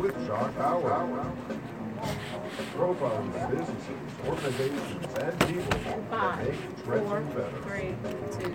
with Jacque Howard. Profiling businesses, organizations, and people that make Trenton better. three, two.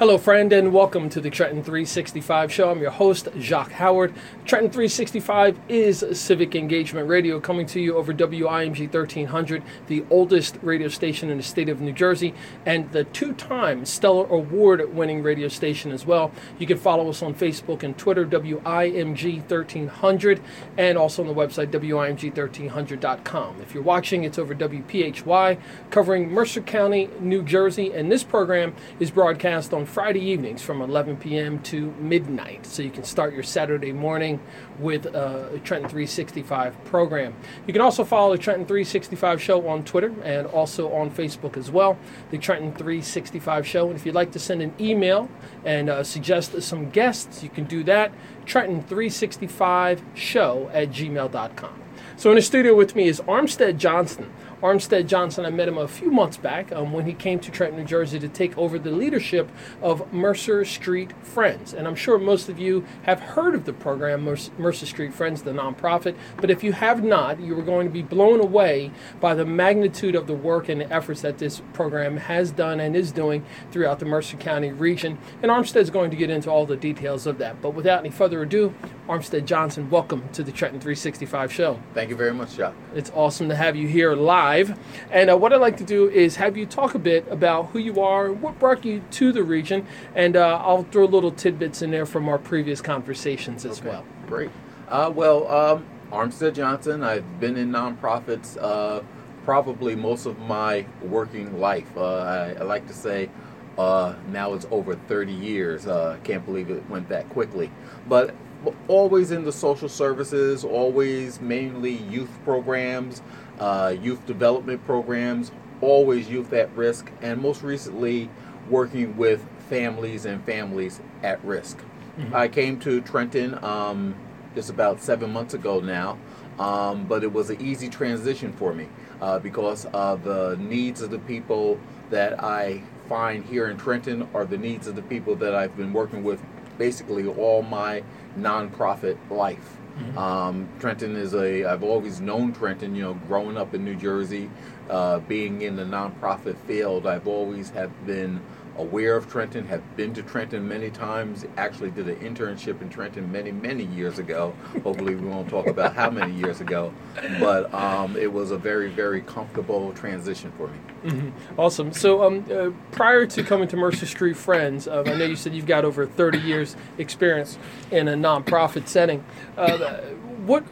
Hello, friend, and welcome to the Trenton 365 show. I'm your host, Jacque Howard. Trenton 365 is Civic Engagement Radio coming to you over WIMG 1300, the oldest radio station in the state of New Jersey, and the two time Stellar Award winning radio station as well. You can follow us on Facebook and Twitter, WIMG 1300, and also on the website, WIMG1300.com. If you're watching, it's over WPHY, covering Mercer County, New Jersey, and this program is broadcast on Friday evenings from 11 p.m. to midnight. So you can start your Saturday morning with a Trenton 365 program. You can also follow the Trenton 365 show on Twitter and also on Facebook as well. The Trenton 365 show. And if you'd like to send an email and uh, suggest some guests, you can do that. Trenton365show at gmail.com. So in the studio with me is Armstead Johnson. Armstead Johnson, I met him a few months back um, when he came to Trenton, New Jersey to take over the leadership of Mercer Street Friends. And I'm sure most of you have heard of the program, Mercer, Mercer Street Friends, the nonprofit. But if you have not, you are going to be blown away by the magnitude of the work and the efforts that this program has done and is doing throughout the Mercer County region. And Armstead's going to get into all the details of that. But without any further ado, Armstead Johnson, welcome to the Trenton 365 show. Thank you very much, Chuck. It's awesome to have you here live. And uh, what I'd like to do is have you talk a bit about who you are, what brought you to the region, and uh, I'll throw little tidbits in there from our previous conversations as well. Great. Uh, well, um, Armstead Johnson, I've been in nonprofits uh, probably most of my working life. Uh, I, I like to say uh, now it's over 30 years. Uh, can't believe it went that quickly. But always in the social services, always mainly youth programs, uh, youth development programs, always youth at risk, and most recently working with families and families at risk. I came to Trenton um, just about seven months ago now, um, but it was an easy transition for me uh, because of the needs of the people that I find here in Trenton are the needs of the people that I've been working with basically all my nonprofit life. Um, Trenton is a, I've always known Trenton, you know, growing up in New Jersey, uh, being in the nonprofit field, I've always have been aware of Trenton, have been to Trenton many times, actually did an internship in Trenton many, many years ago. Hopefully we won't talk about how many years ago, but um, it was a very, very comfortable transition for me. Awesome. So, um, uh, prior to coming to Mercer Street Friends, uh, I know you said you've got over 30 years experience in a nonprofit setting. Uh, what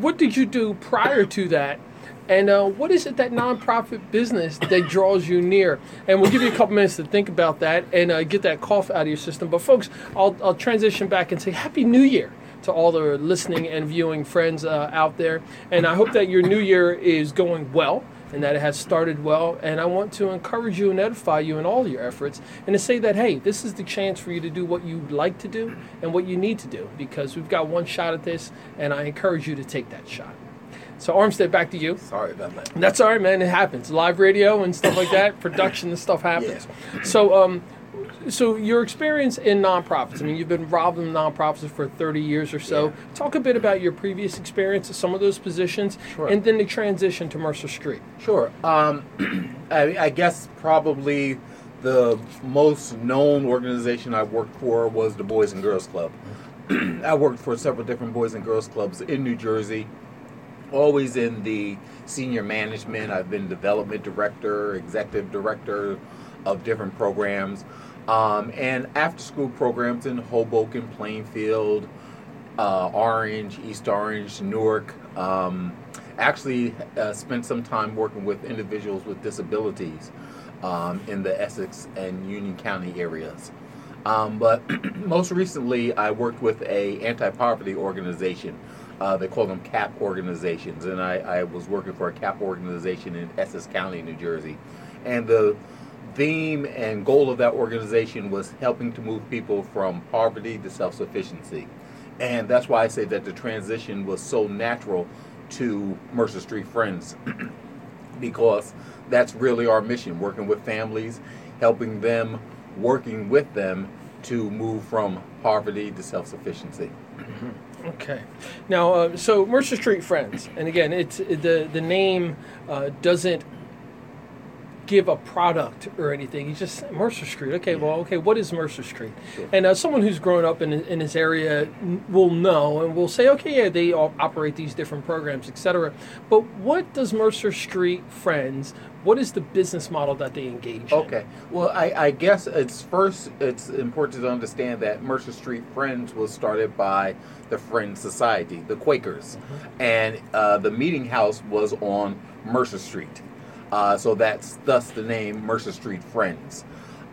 what did you do prior to that? And uh, what is it that nonprofit business that draws you near? And we'll give you a couple minutes to think about that and uh, get that cough out of your system. But folks, I'll, I'll transition back and say Happy New Year to all the listening and viewing friends uh, out there. And I hope that your new year is going well and that it has started well. And I want to encourage you and edify you in all your efforts and to say that, hey, this is the chance for you to do what you like to do and what you need to do because we've got one shot at this, and I encourage you to take that shot. So, Armstead, back to you. Sorry about that. That's all right, man. It happens. Live radio and stuff like that, production and stuff happens. So, um, so your experience in nonprofits. I mean, you've been involved in nonprofits for 30 years or so. Yeah. Talk a bit about your previous experience, of some of those positions, Sure. and then the transition to Mercer Street. Sure. Um, I, I guess probably the most known organization I worked for was the Boys and Girls Club. I worked for several different Boys and Girls Clubs in New Jersey, always in the senior management. I've been development director, executive director of different programs, um, and after school programs in Hoboken, Plainfield, uh, Orange, East Orange, Newark. Um, actually, uh, spent some time working with individuals with disabilities um, in the Essex and Union County areas. Um, but most recently, I worked with a anti-poverty organization. Uh, they call them CAP organizations, and I, I was working for a CAP organization in Essex County, New Jersey. And the theme and goal of that organization was helping to move people from poverty to self-sufficiency. And that's why I say that the transition was so natural to Mercer Street Friends because that's really our mission working with families, helping them, working with them to move from poverty to self-sufficiency. Okay. Now, uh, so Mercer Street Friends, and again, it's the the name uh, doesn't give a product or anything. You just Mercer Street. Okay, well, okay, what is Mercer Street? Sure. And uh, someone who's grown up in in this area will know and will say, okay, yeah, they all operate these different programs, etc. But what does Mercer Street Friends? What is the business model that they engage in? Okay. Well, I, I guess it's first it's important to understand that Mercer Street Friends was started by the Friends Society, the Quakers, and uh, the meeting house was on Mercer Street. Uh, so that's thus the name Mercer Street Friends.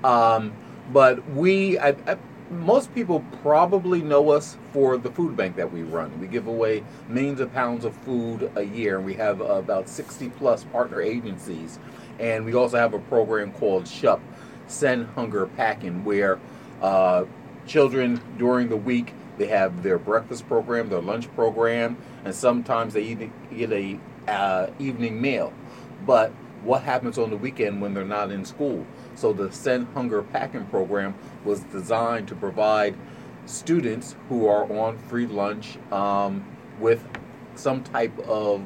Um, but we, I, I, most people probably know us for the food bank that we run. We give away millions of pounds of food a year, and we have uh, about 60 plus partner agencies. And we also have a program called SHUP, Send Hunger Packing, where uh, children during the week they have their breakfast program, their lunch program, and sometimes they even get a uh, evening meal. But what happens on the weekend when they're not in school? So the Send Hunger Packing program was designed to provide students who are on free lunch um, with some type of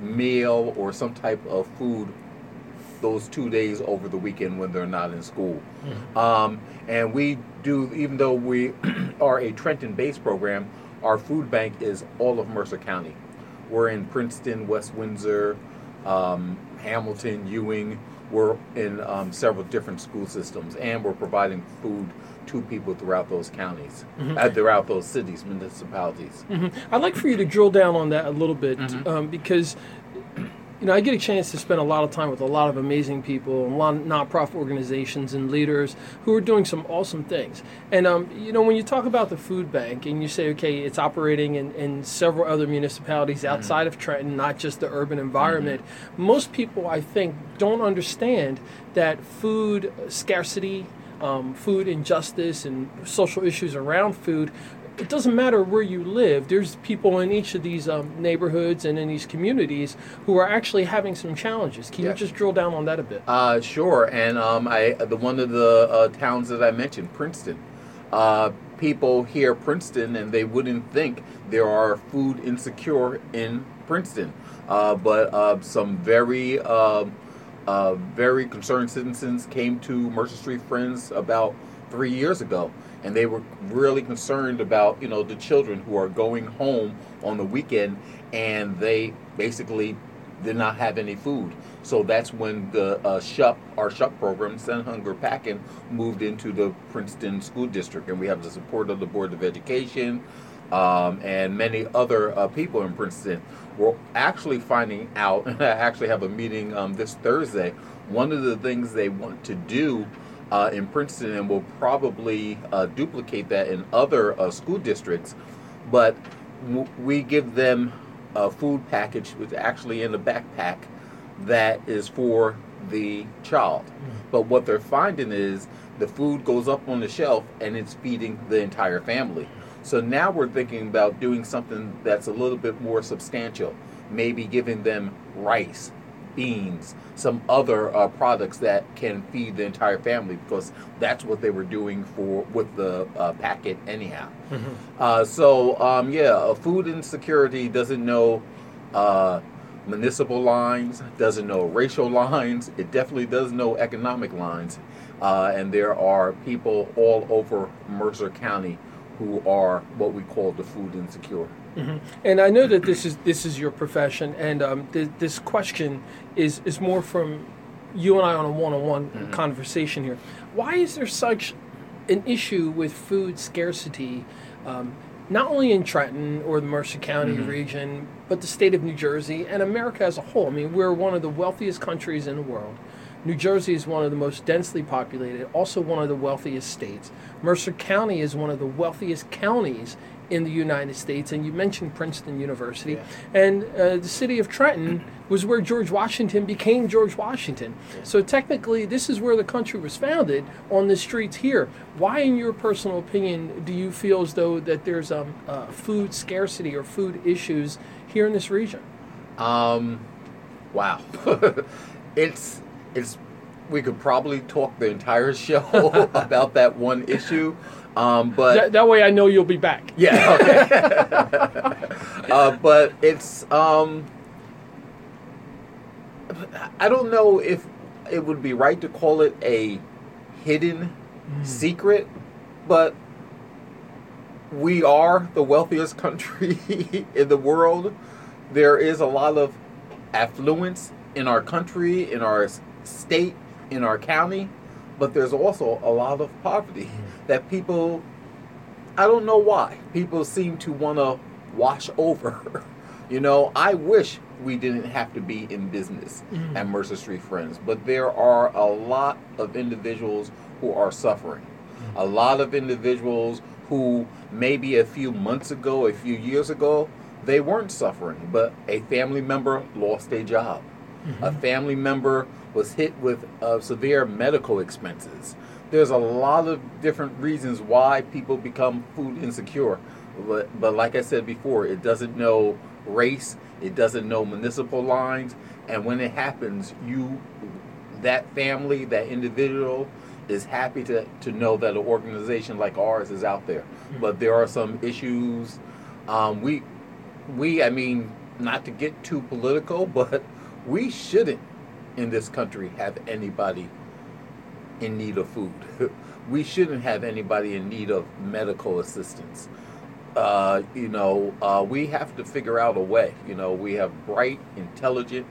meal or some type of food those two days over the weekend when they're not in school. Um, and we do, even though we are a Trenton based program, our food bank is all of Mercer County. We're in Princeton, West Windsor, um, Hamilton, Ewing. We're in um, several different school systems, and we're providing food to people throughout those counties, uh, throughout those cities, municipalities. Mhm. I'd like for you to drill down on that a little bit Mhm. um, because you know I get a chance to spend a lot of time with a lot of amazing people and a lot of nonprofit organizations and leaders who are doing some awesome things. And um, you know when you talk about the food bank and you say okay it's operating in, in several other municipalities outside of Trenton, not just the urban environment. Most people I think don't understand that food scarcity. Um, food injustice and social issues around food it doesn't matter where you live. There's people in each of these um, neighborhoods and in these communities who are actually having some challenges. Can Yes. you just drill down on that a bit? Uh, sure. And um, I the one of the uh, towns that I mentioned, Princeton. Uh, people hear Princeton and they wouldn't think there are food insecure in Princeton, uh, but uh, some very um uh, very concerned citizens came to Mercer Street Friends about three years ago, and they were really concerned about you know the children who are going home on the weekend, and they basically did not have any food. So that's when the uh, SHUP, our SHUP program, Send Hunger Packing, moved into the Princeton School District, and we have the support of the Board of Education um, and many other uh, people in Princeton. We're actually finding out, and I actually have a meeting um, this Thursday. One of the things they want to do uh, in Princeton, and will probably uh, duplicate that in other uh, school districts, but w- we give them a food package, which is actually in a backpack that is for the child. But what they're finding is the food goes up on the shelf and it's feeding the entire family. So now we're thinking about doing something that's a little bit more substantial, maybe giving them rice, beans, some other uh, products that can feed the entire family because that's what they were doing for with the uh, packet anyhow. Uh, so um, yeah, food insecurity doesn't know uh, municipal lines, doesn't know racial lines. It definitely does know economic lines, uh, and there are people all over Mercer County who are what we call the food insecure. And I know that this is this is your profession, and um, th- this question is is more from you and I on a one-on-one conversation here. Why is there such an issue with food scarcity, um, not only in Trenton or the Mercer County region, but the state of New Jersey and America as a whole? I mean, we're one of the wealthiest countries in the world. New Jersey is one of the most densely populated, also one of the wealthiest states. Mercer County is one of the wealthiest counties in the United States, and you mentioned Princeton University, Yeah. and uh, the city of Trenton was where George Washington became George Washington. So technically, this is where the country was founded on the streets here. Why, in your personal opinion, do you feel as though that there's um, uh, food scarcity or food issues here in this region? Um, wow, it's it's we could probably talk the entire show about that one issue. Um, but That, that way I know you'll be back. yeah, okay. uh, but it's um, I don't know if it would be right to call it a hidden secret, but we are the wealthiest country in the world. There is a lot of affluence in our country, in our state, in our county, but there's also a lot of poverty that people I don't know why. People seem to want to wash over. you know, I wish we didn't have to be in business mm. at Mercer Street Friends, but there are a lot of individuals who are suffering. Mm. A lot of individuals who maybe a few months ago, a few years ago, they weren't suffering, but a family member lost a job. A mm-hmm. family member was hit with uh, severe medical expenses. There's a lot of different reasons why people become food insecure. But, but like I said before, it doesn't know race, it doesn't know municipal lines, and when it happens, you, that family, that individual, is happy to, to know that an organization like ours is out there. But there are some issues. Um, we, we, I mean, not to get too political, but we shouldn't in this country have anybody in need of food. we shouldn't have anybody in need of medical assistance. Uh, you know, uh, we have to figure out a way. You know, we have bright, intelligent,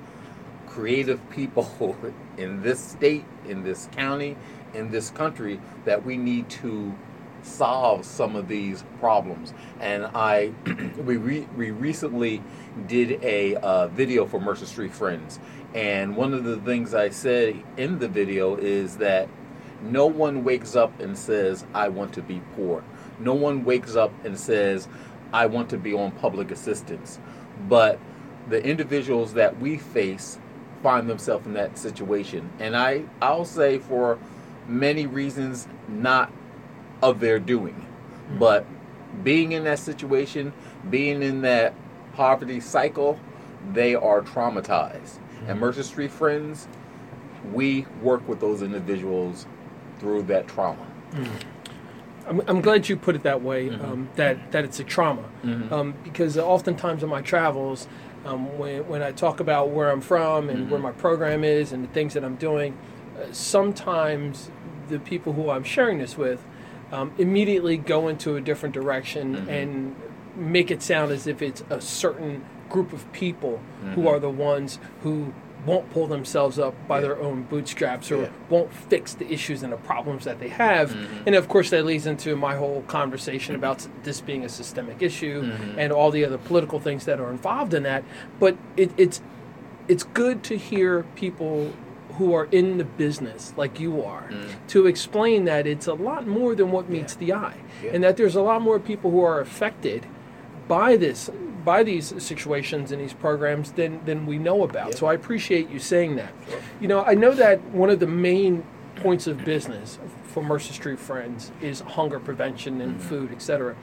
creative people in this state, in this county, in this country that we need to solve some of these problems. And I, we re, we recently did a uh, video for Mercer Street Friends, and one of the things I said in the video is that no one wakes up and says, "I want to be poor." No one wakes up and says, "I want to be on public assistance," but the individuals that we face find themselves in that situation, and I I'll say for many reasons not of their doing. Hmm. But being in that situation, being in that poverty cycle, they are traumatized. And hmm. Mercer Street Friends, we work with those individuals through that trauma. I'm, I'm glad you put it that way. Mhm. Um, that that it's a trauma, Mhm. um, because oftentimes in my travels, um, when when I talk about where I'm from and where Mhm. my program is and the things that I'm doing, uh, sometimes the people who I'm sharing this with um, immediately go into a different direction Mhm. and make it sound as if it's a certain group of people who Mhm. are the ones who won't pull themselves up by Yeah. their own bootstraps or Yeah. won't fix the issues and the problems that they have. Mhm. And of course, that leads into my whole conversation about this being a systemic issue Mhm. and all the other political things that are involved in that. But it, it's it's good to hear people who are in the business like you are Mm. to explain that it's a lot more than what meets the eye Yeah. and that there's a lot more people who are affected by this by these situations and these programs than than we know about Yeah. so i appreciate you saying that Sure. you know i know that one of the main points of business for mercer street friends is hunger prevention and Mhm. food etc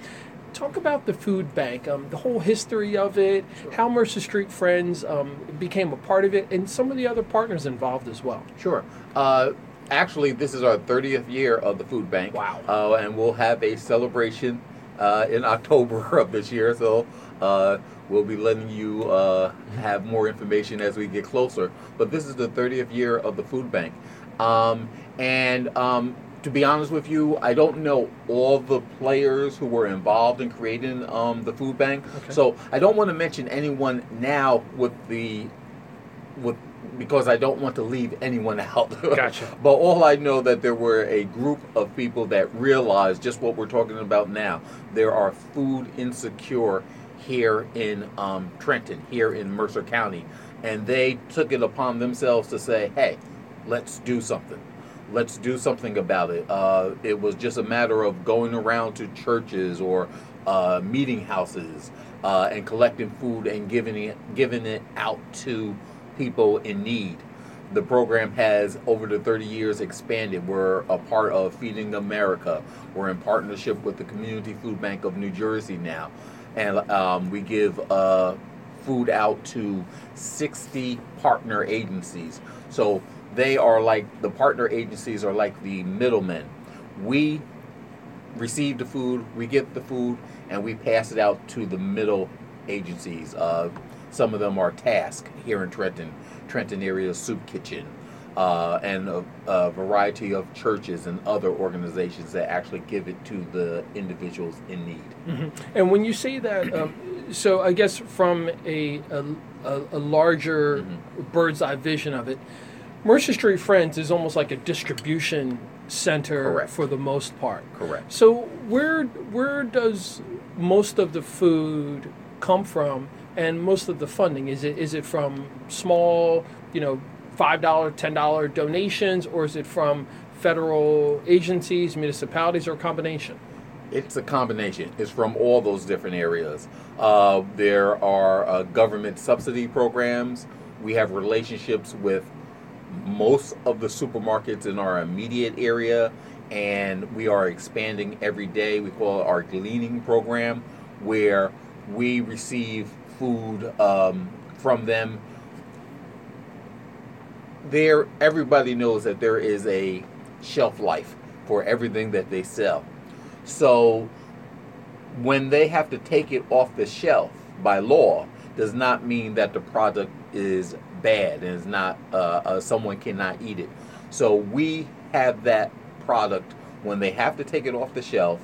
talk about the food bank um, the whole history of it Sure. how mercer street friends um, became a part of it and some of the other partners involved as well Sure. Uh, actually, this is our 30th year of the food bank. Wow. Uh, and we'll have a celebration uh, in October of this year. So uh, we'll be letting you uh, have more information as we get closer. But this is the 30th year of the food bank. Um, and um, to be honest with you, I don't know all the players who were involved in creating um, the food bank. Okay. So I don't want to mention anyone now with the with because I don't want to leave anyone out. Gotcha. but all I know that there were a group of people that realized just what we're talking about now. There are food insecure here in um, Trenton, here in Mercer County, and they took it upon themselves to say, "Hey, let's do something." Let's do something about it. Uh, it was just a matter of going around to churches or uh, meeting houses uh, and collecting food and giving it giving it out to people in need. The program has, over the 30 years, expanded. We're a part of Feeding America. We're in partnership with the Community Food Bank of New Jersey now. And um, we give uh, food out to 60 partner agencies. So they are like the partner agencies are like the middlemen. We receive the food, we get the food, and we pass it out to the middle agencies. Uh, some of them are TASK here in Trenton, Trenton area soup kitchen, uh, and a, a, variety of churches and other organizations that actually give it to the individuals in need. Mm-hmm. And when you say that, um, so I guess from a, a, a larger mm-hmm. bird's eye vision of it, Mercer Street Friends is almost like a distribution center Correct. for the most part. Correct. So where where does most of the food come from and most of the funding? Is it is it from small, you know, five dollar, ten dollar donations, or is it from federal agencies, municipalities, or a combination? It's a combination. It's from all those different areas. Uh, there are uh, government subsidy programs. We have relationships with most of the supermarkets in our immediate area, and we are expanding every day. We call it our gleaning program, where we receive food um, from them. There, everybody knows that there is a shelf life for everything that they sell. So, when they have to take it off the shelf by law, does not mean that the product is bad and is not uh, uh, someone cannot eat it. So we have that product when they have to take it off the shelf,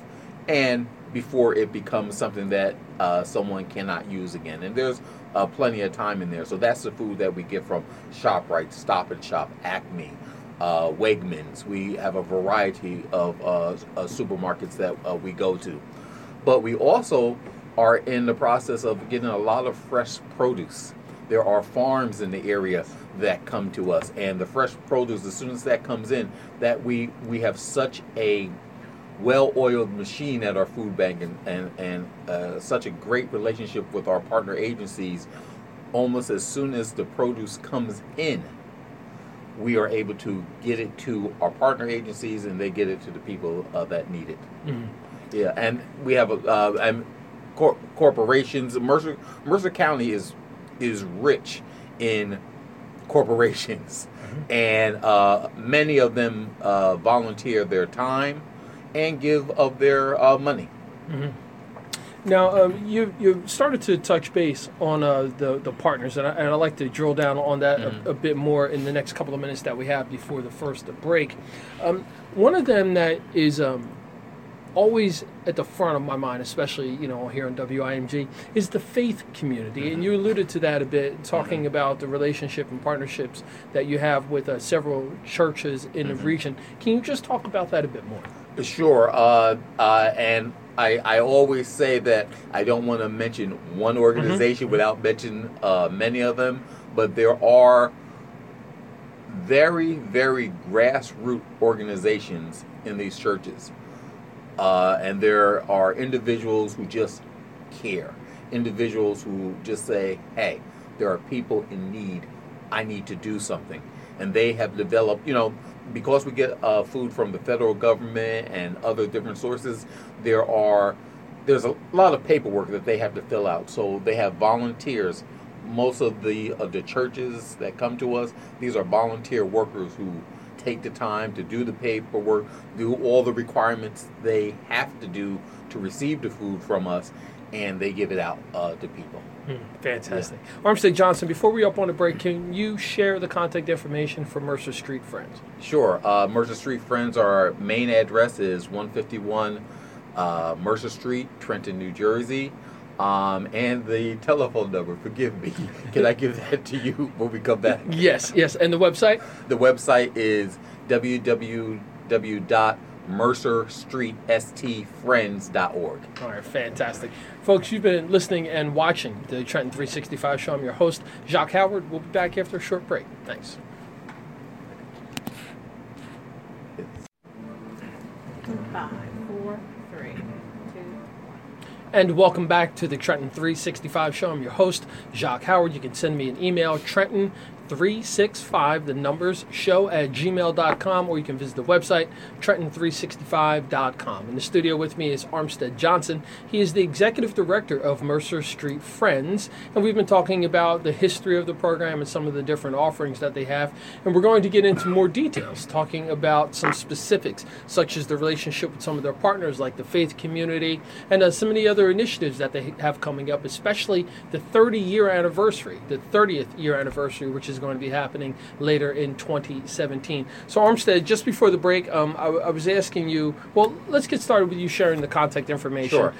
and before it becomes something that uh, someone cannot use again. And there's uh, plenty of time in there. So that's the food that we get from ShopRite, Stop and Shop, Acme, uh, Wegmans. We have a variety of uh, supermarkets that we go to. But we also are in the process of getting a lot of fresh produce. There are farms in the area that come to us, and the fresh produce, as soon as that comes in, that we we have such a well-oiled machine at our food bank and and, and uh, such a great relationship with our partner agencies. Almost as soon as the produce comes in, we are able to get it to our partner agencies, and they get it to the people uh, that need it. Mm-hmm. Yeah, and we have a uh, and cor- corporations. Mercer Mercer County is is rich in corporations, mm-hmm. and uh, many of them uh, volunteer their time and give of their uh, money. Mm-hmm. Now, um, you you started to touch base on uh, the the partners, and, I, and I'd like to drill down on that mm-hmm. a, a, bit more in the next couple of minutes that we have before the first break. Um, one of them that is um, always at the front of my mind, especially you know here on WIMG, is the faith community, mm-hmm. and you alluded to that a bit, talking mm-hmm. about the relationship and partnerships that you have with uh, several churches in mm-hmm. the region. Can you just talk about that a bit more? Sure, uh, uh, and I, I always say that I don't want to mention one organization mm-hmm. without mentioning uh, many of them, but there are very, very grassroots organizations in these churches. Uh, and there are individuals who just care, individuals who just say, hey, there are people in need. I need to do something. And they have developed, you know, because we get uh, food from the federal government and other different sources, there are there's a lot of paperwork that they have to fill out. So they have volunteers. Most of the of the churches that come to us, these are volunteer workers who take the time to do the paperwork, do all the requirements they have to do to receive the food from us, and they give it out uh, to people. Mm, fantastic. Yeah. Armstead Johnson, before we up on the break, can you share the contact information for Mercer Street Friends? Sure. Uh, Mercer Street Friends, our main address is 151 uh, Mercer Street, Trenton, New Jersey. Um, and the telephone number, forgive me. Can I give that to you when we come back? Yes, yes. And the website? The website is www.mercerstreetstfriends.org. All right, fantastic. Folks, you've been listening and watching the Trenton 365 show. I'm your host, Jacque Howard. We'll be back after a short break. Thanks. And welcome back to the Trenton 365 show. I'm your host, Jacque Howard. You can send me an email, Trenton 365, the numbers show at gmail.com, or you can visit the website, Trenton365.com. In the studio with me is Armstead Johnson. He is the executive director of Mercer Street Friends, and we've been talking about the history of the program and some of the different offerings that they have. And we're going to get into more details, talking about some specifics, such as the relationship with some of their partners, like the faith community, and uh, some of the other initiatives that they have coming up, especially the 30 year anniversary, the 30th year anniversary, which is going to be happening later in 2017. So, Armstead, just before the break, um, I, I was asking you, well, let's get started with you sharing the contact information. Sure.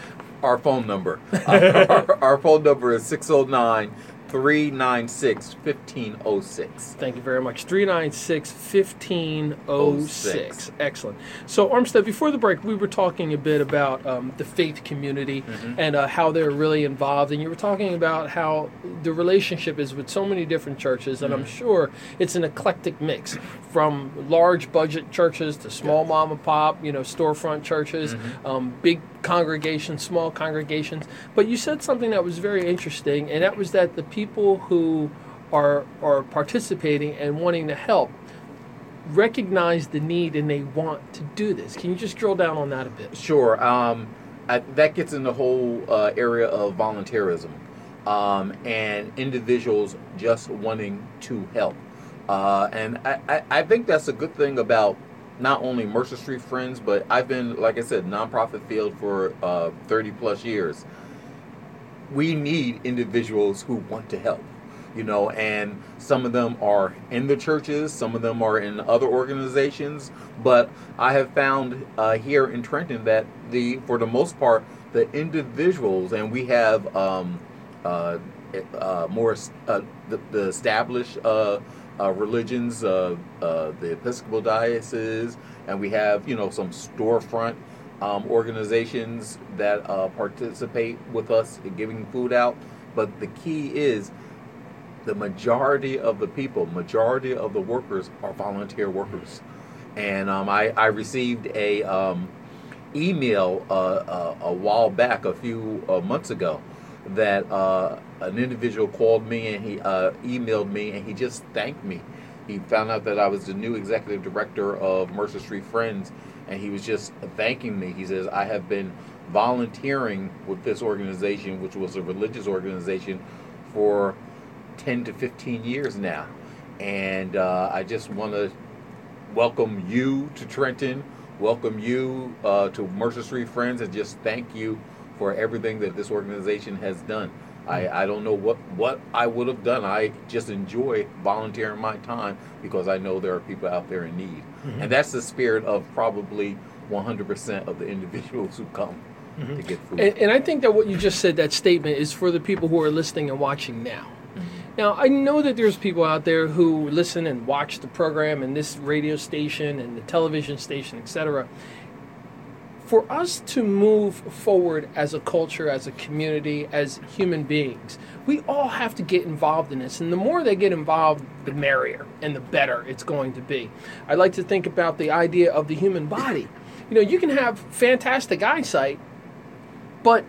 Our phone number. our, our phone number is 609 396 1506. Thank you very much. 396 1506. Excellent. So, Armstead, before the break, we were talking a bit about um, the faith community Mm-hmm. and uh, how they're really involved. And you were talking about how the relationship is with so many different churches. And Mm-hmm. I'm sure it's an eclectic mix from large budget churches to small mom and pop, you know, storefront churches, Mm-hmm. um, big congregations, small congregations. But you said something that was very interesting, and that was that the people who are are participating and wanting to help recognize the need and they want to do this. Can you just drill down on that a bit? Sure. Um, I, that gets in the whole uh, area of volunteerism um, and individuals just wanting to help. Uh, and I, I, I think that's a good thing about not only Mercer Street Friends, but I've been, like I said, nonprofit field for uh, 30 plus years. We need individuals who want to help, you know, and some of them are in the churches, some of them are in other organizations, but I have found uh, here in Trenton that the, for the most part, the individuals, and we have um, uh, uh, more uh, the, the established uh, religions, uh, uh, the Episcopal diocese, and we have you know some storefront um, organizations that uh, participate with us in giving food out. But the key is the majority of the people, majority of the workers are volunteer workers. And um, I, I received a um, email uh, a while back, a few months ago, that an individual called me and he uh, emailed me and he just thanked me. He found out that I was the new executive director of Mercer Street Friends, and he was just thanking me. He says, I have been volunteering with this organization, which was a religious organization, for 10 to 15 years now. And uh, I just want to welcome you to Trenton, welcome you uh, to Mercer Street Friends, and just thank you for everything that this organization has done. I, hmm. I don't know what, what I would have done. I just enjoy volunteering my time because I know there are people out there in need. Hmm. And that's the spirit of probably 100% of the individuals who come hmm. to get food. And, and I think that what you just said, that statement, is for the people who are listening and watching now. Now, I know that there's people out there who listen and watch the program and this radio station and the television station, etc. For us to move forward as a culture, as a community, as human beings, we all have to get involved in this. And the more they get involved, the merrier and the better it's going to be. I like to think about the idea of the human body. You know, you can have fantastic eyesight, but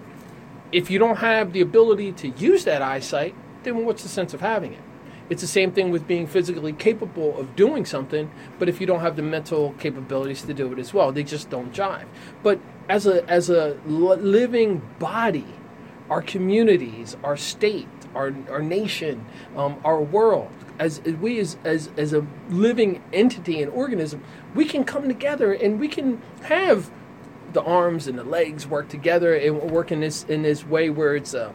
if you don't have the ability to use that eyesight, then what's the sense of having it? It's the same thing with being physically capable of doing something, but if you don't have the mental capabilities to do it as well, they just don't jive. But as a as a living body, our communities, our state, our our nation, um, our world, as, we as, as as a living entity and organism, we can come together and we can have the arms and the legs work together and work in this in this way where it's uh,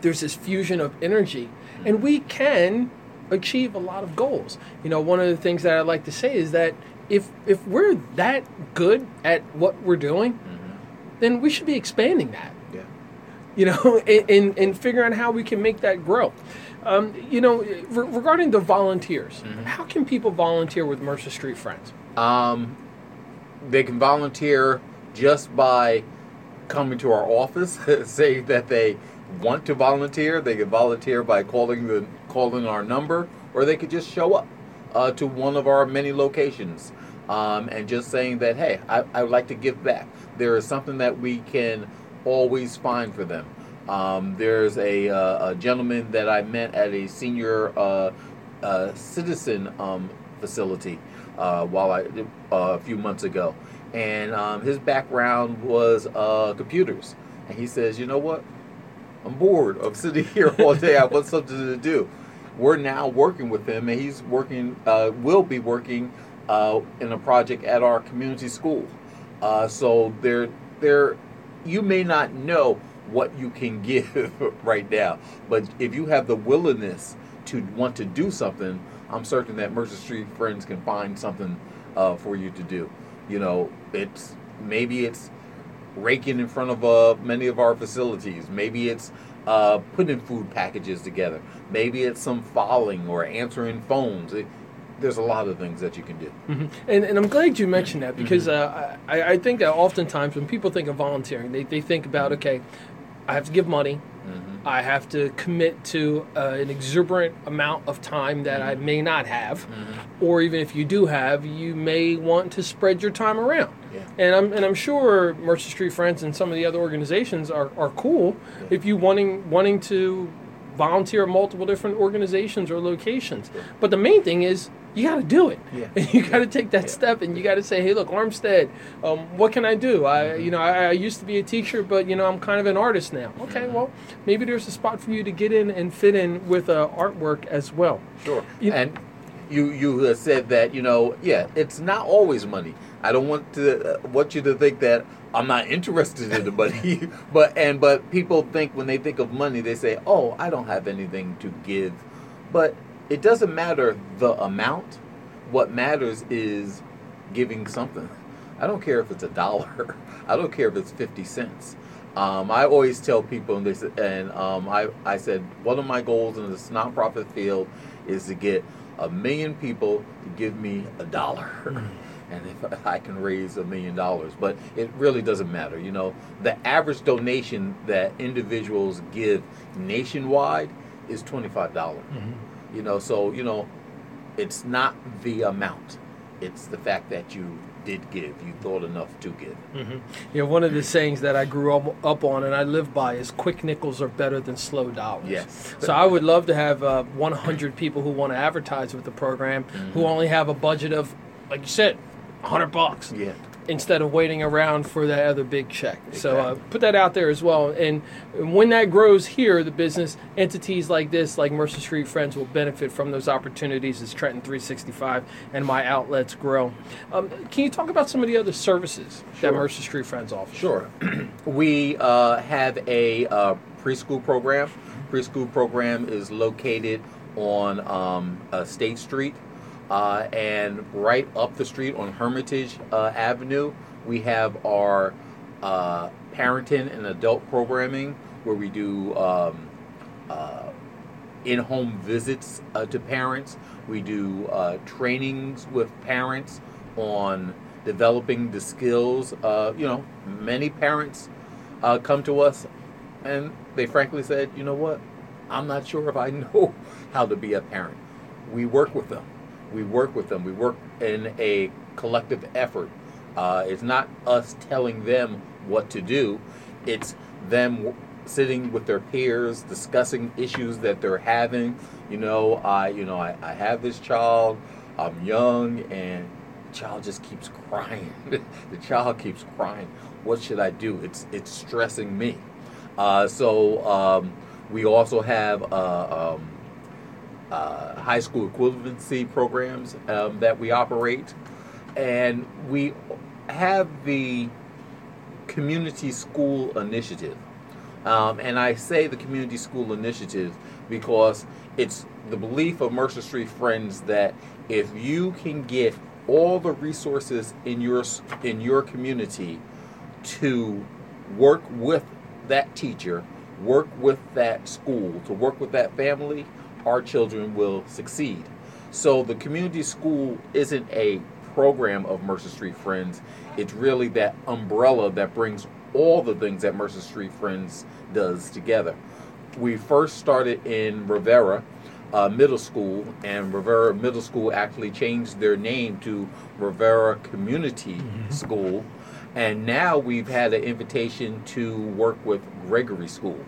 there's this fusion of energy and we can achieve a lot of goals. You know one of the things that i like to say is that if if we're that good at what we're doing then we should be expanding that. Yeah. you know and, and, and figuring out how we can make that grow. Um, you know re- regarding the volunteers how can people volunteer with mercer street friends? Um, they can volunteer just by coming to our office, say that they want to volunteer. They can volunteer by calling the calling our number, or they could just show up uh, to one of our many locations um, and just saying that, hey, I, I would like to give back. There is something that we can always find for them. Um, there's a, uh, a gentleman that I met at a senior uh, uh, citizen um, facility uh, while I uh, a few months ago, and um, his background was computers, and he says, you know what, I'm bored of sitting here all day. I want something to do. We're now working with him, and he's working. Uh, will be working uh, in a project at our community school. Uh, so there, there, you may not know what you can give right now, but if you have the willingness to want to do something, I'm certain that Mercer Street Friends can find something uh, for you to do. You know, it's maybe it's raking in front of uh, many of our facilities. Maybe it's uh, putting food packages together. Maybe it's some filing or answering phones. It, there's a lot of things that you can do. Mm-hmm. And, and I'm glad you mentioned that because uh, I, I think that oftentimes when people think of volunteering, they, they think about, okay, I have to give money. Mm-hmm. I have to commit to uh, an exuberant amount of time that I may not have, Mm-hmm. or even if you do have, you may want to spread your time around. Yeah. And I'm and I'm sure Mercer Street Friends and some of the other organizations are, are cool Yeah. if you wanting wanting to volunteer at multiple different organizations or locations. But the main thing is you got to do it. Yeah. And you got to take that Yeah. step, and you got to say, "Hey, look, Armstead, um, what can I do? I, Mm-hmm. you know, I, I used to be a teacher, but you know, I'm kind of an artist now. Okay, Mm-hmm. well, maybe there's a spot for you to get in and fit in with uh, artwork as well. Sure. You- and you you said that you know yeah it's not always money. I don't want to uh, want you to think that I'm not interested in the money, but and but people think when they think of money they say oh I don't have anything to give, but it doesn't matter the amount. What matters is giving something. I don't care if it's a dollar. I don't care if it's fifty cents. Um, I always tell people, and, they, said- and um, I, I said one of my goals in this nonprofit field is to get a million people to give me a dollar, and if I can raise a million dollars, but it really doesn't matter. You know, the average donation that individuals give nationwide is twenty five dollars. You know, so you know, it's not the amount; it's the fact that you did give. You thought enough to give. Mm-hmm. You know, one of the sayings that I grew up, up on and I live by is quick nickels are better than slow dollars. Yes. So I would love to have uh, 100 people who want to advertise with the program who only have a budget of, like you said, 100 bucks. Yeah. Instead of waiting around for that other big check. So uh, put that out there as well. And when that grows here, the business entities like this, like Mercer Street Friends, will benefit from those opportunities as Trenton 365 and my outlets grow. Um, can you talk about some of the other services that Sure. Mercer Street Friends offers? Sure. we uh, have a uh, preschool program. Preschool program is located on um, uh, State Street, uh, and right up the street on Hermitage uh, Avenue, we have our uh, parenting and adult programming where we do um, uh, in-home visits uh, to parents. We do uh, trainings with parents on developing the skills. You know, many parents come to us and they frankly said, you know what, I'm not sure if I know how to be a parent. We work with them. We work with them. We work in a collective effort. Uh, it's not us telling them what to do. It's them sitting with their peers, discussing issues that they're having. You know, I, you know, I, I have this child. I'm young, and the child just keeps crying. the child keeps crying. What should I do? It's it's stressing me. Uh, so um, we also have uh, um, uh, high school equivalency programs um, that we operate, and we have the community school initiative. Um, and I say the community school initiative because it's the belief of Mercer Street Friends that if you can get all the resources in your in your community to work with that teacher, work with that school, to work with that family, our children will succeed. So the community school isn't a program of Mercer Street Friends. It's really that umbrella that brings all the things that Mercer Street Friends does together. We first started in Rivera uh, Middle School, and Rivera Middle School actually changed their name to Rivera Community School. And now we've had an invitation to work with Gregory School.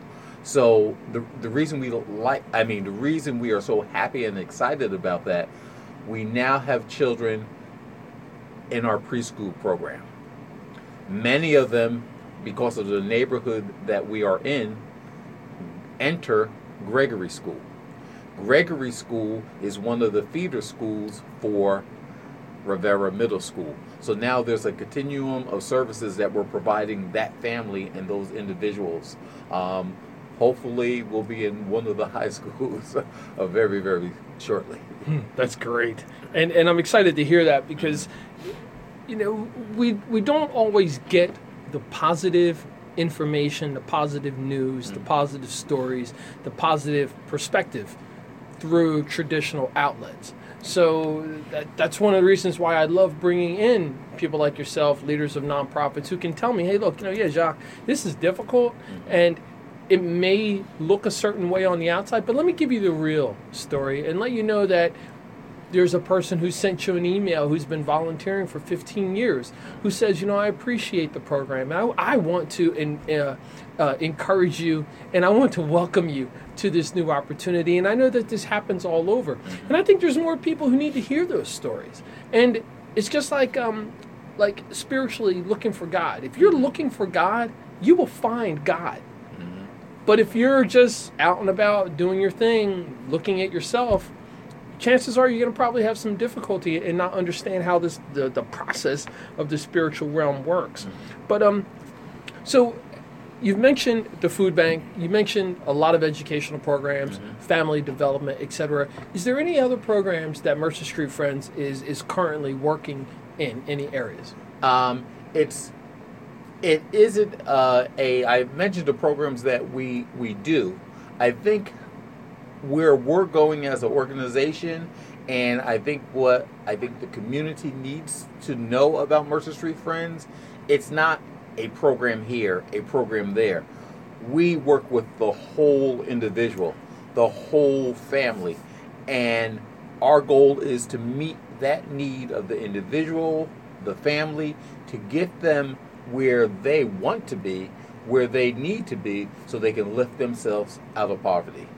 So the the reason we like, I mean, the reason we are so happy and excited about that, we now have children in our preschool program. Many of them, because of the neighborhood that we are in, enter Gregory School. Gregory School is one of the feeder schools for Rivera Middle School. So now there's a continuum of services that we're providing that family and those individuals. Um, hopefully, we'll be in one of the high schools uh, very, very shortly. That's great, and and I'm excited to hear that because, you know, we we don't always get the positive information, the positive news, the positive stories, the positive perspective through traditional outlets. So that, that's one of the reasons why I love bringing in people like yourself, leaders of nonprofits, who can tell me, hey, look, you know, yeah, Jacque, this is difficult, and it may look a certain way on the outside, but let me give you the real story and let you know that there's a person who sent you an email who's been volunteering for 15 years who says, you know, I appreciate the program. I, I want to in, uh, uh, encourage you and I want to welcome you to this new opportunity. And I know that this happens all over. And I think there's more people who need to hear those stories. And it's just like, um, like spiritually looking for God. If you're looking for God, you will find God. But if you're just out and about doing your thing, looking at yourself, chances are you're going to probably have some difficulty and not understand how this the, the process of the spiritual realm works. But um, so you've mentioned the food bank. You mentioned a lot of educational programs, family development, etc. Is there any other programs that Mercer Street Friends is is currently working in any areas? Um, it's it isn't uh, a. I mentioned the programs that we we do. I think where we're going as an organization, and I think what I think the community needs to know about Mercer Street Friends, it's not a program here, a program there. We work with the whole individual, the whole family, and our goal is to meet that need of the individual, the family, to get them where they want to be, where they need to be, so they can lift themselves out of poverty.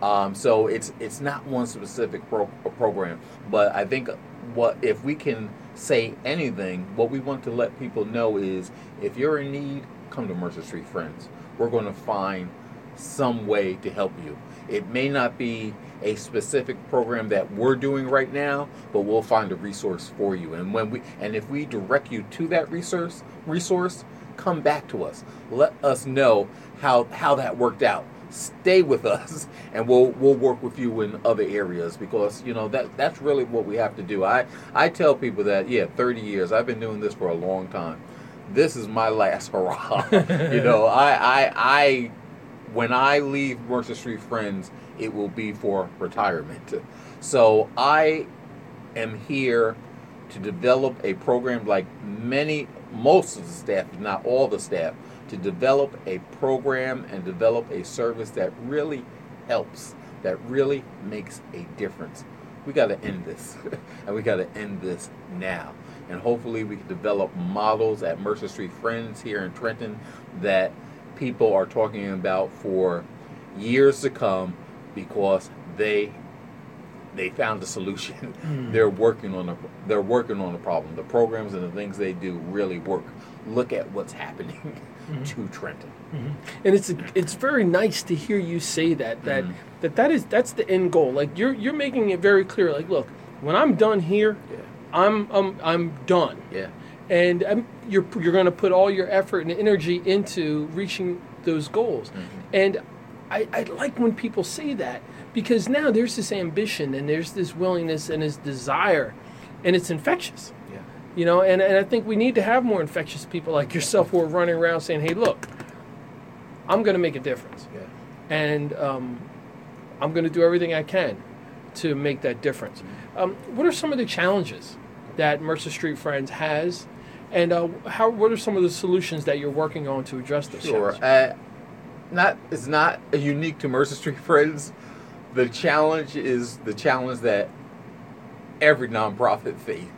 Um, so it's it's not one specific pro- program, but I think what if we can say anything, what we want to let people know is if you're in need, come to Mercer Street Friends. We're going to find some way to help you. It may not be a specific program that we're doing right now, but we'll find a resource for you. And when we and if we direct you to that resource, resource, come back to us. Let us know how how that worked out. Stay with us, and we'll we'll work with you in other areas because you know that that's really what we have to do. I I tell people that yeah, 30 years. I've been doing this for a long time. This is my last hurrah. you know, I I I when I leave Mercer Street Friends, it will be for retirement. So I am here to develop a program like many, most of the staff, if not all the staff, to develop a program and develop a service that really helps, that really makes a difference. We got to end this, and we got to end this now. And hopefully, we can develop models at Mercer Street Friends here in Trenton that people are talking about for years to come because they they found a solution. Hmm. They're working on a they're working on a problem. The programs and the things they do really work. Look at what's happening mm-hmm. to Trenton. Mm-hmm. And it's it's very nice to hear you say that that Mhm. that that is that's the end goal. Like you're you're making it very clear. Like, look, when I'm done here, Yeah. I'm I'm I'm done. Yeah. And um, you're you're going to put all your effort and energy into reaching those goals. And I, I like when people say that because now there's this ambition and there's this willingness and this desire, and it's infectious. Yeah. You know, and, and I think we need to have more infectious people like yourself who are running around saying, "Hey, look, I'm going to make a difference, Yeah. and um, I'm going to do everything I can to make that difference." Um, what are some of the challenges that Mercer Street Friends has, and uh, how? What are some of the solutions that you're working on to address those Sure. Uh, not it's not unique to Mercer Street Friends. The challenge is the challenge that every nonprofit fa-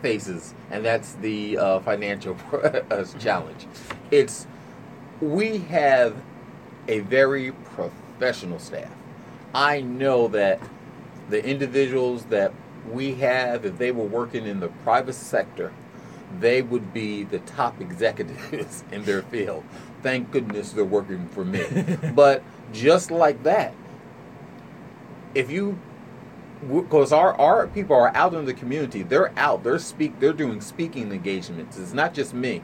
faces, and that's the uh, financial uh, challenge. It's we have a very professional staff. I know that the individuals that we have, if they were working in the private sector, they would be the top executives in their field. Thank goodness they're working for me. but just like that, if you because our, our people are out in the community. They're out. They're speak they're doing speaking engagements. It's not just me.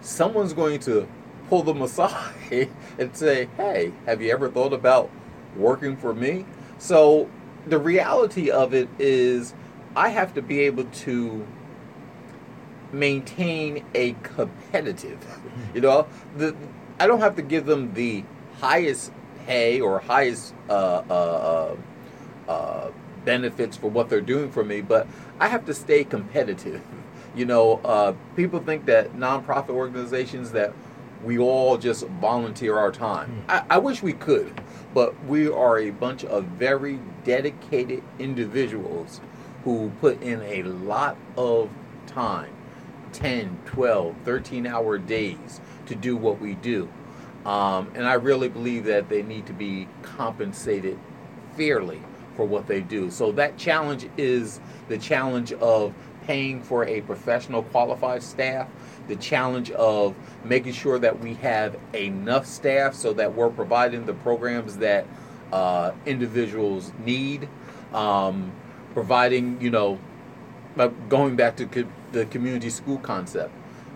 Someone's going to pull them aside and say hey have you ever thought about working for me? So the reality of it is i have to be able to maintain a competitive you know the i don't have to give them the highest pay or highest uh, uh, uh, uh, benefits for what they're doing for me, but I have to stay competitive. You know, uh, people think that nonprofit organizations that we all just volunteer our time. Hmm. I, I wish we could, but we are a bunch of very dedicated individuals who put in a lot of time 10, 12, 13 hour days to do what we do. Um, and I really believe that they need to be compensated fairly for what they do. So that challenge is the challenge of paying for a professional qualified staff, the challenge of making sure that we have enough staff so that we're providing the programs that uh, individuals need, um, providing, you know, going back to the community school concept.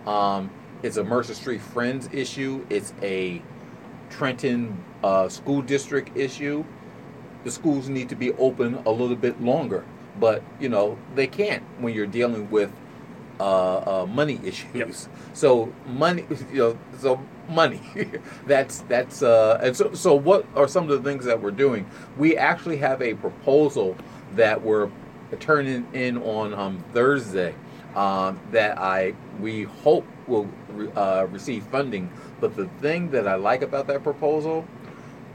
Um, it's a Mercer Street Friends issue. It's a Trenton uh, School District issue. The schools need to be open a little bit longer, but you know they can't when you're dealing with uh, uh, money issues. Yep. So money, you know, so money. that's that's uh, and so so what are some of the things that we're doing? We actually have a proposal that we're turning in on um, Thursday um, that I we hope will uh, receive funding. But the thing that I like about that proposal,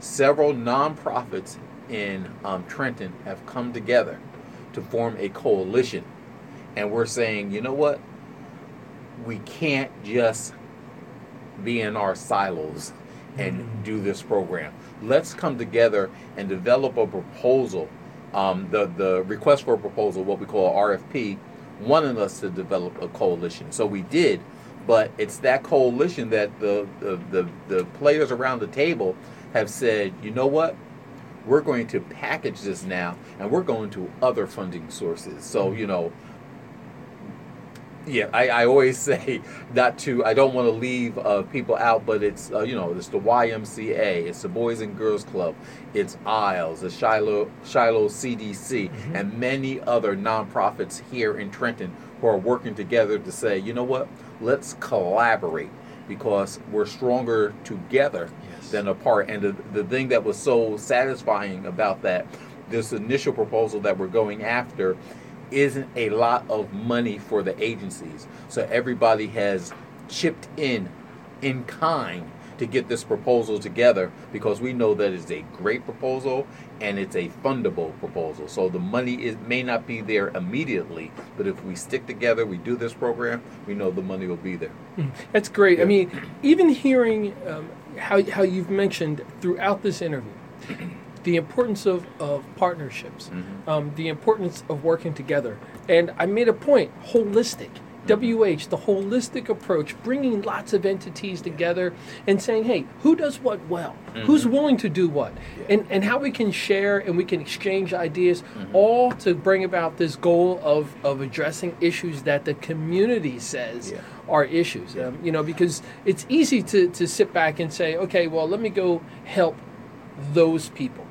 several nonprofits in um, Trenton have come together to form a coalition, and we're saying, you know what, we can't just be in our silos and mm-hmm. do this program. Let's come together and develop a proposal. Um, the the request for a proposal, what we call RFP, wanted us to develop a coalition. So we did, but it's that coalition that the, the, the, the players around the table have said, you know what? We're going to package this now and we're going to other funding sources. So, mm-hmm. you know, yeah, I, I always say not to. I don't want to leave uh, people out, but it's uh, you know it's the YMCA, it's the Boys and Girls Club, it's Isles, the Shiloh Shiloh CDC, mm-hmm. and many other nonprofits here in Trenton who are working together to say, you know what, let's collaborate because we're stronger together yes. than apart. And the, the thing that was so satisfying about that, this initial proposal that we're going after isn't a lot of money for the agencies. So everybody has chipped in in kind to get this proposal together because we know that it's a great proposal and it's a fundable proposal. So the money is, may not be there immediately, but if we stick together, we do this program, we know the money will be there. Hmm. That's great. Yeah. I mean, even hearing um, how, how you've mentioned throughout this interview, the importance of, of partnerships, mm-hmm. um, the importance of working together. And I made a point holistic. Mm-hmm. WH, the holistic approach, bringing lots of entities together and saying, hey, who does what well? Mm-hmm. Who's willing to do what? Yeah. And, and how we can share and we can exchange ideas, mm-hmm. all to bring about this goal of, of addressing issues that the community says yeah. are issues. Yeah. Um, you know, because it's easy to, to sit back and say, okay, well, let me go help those people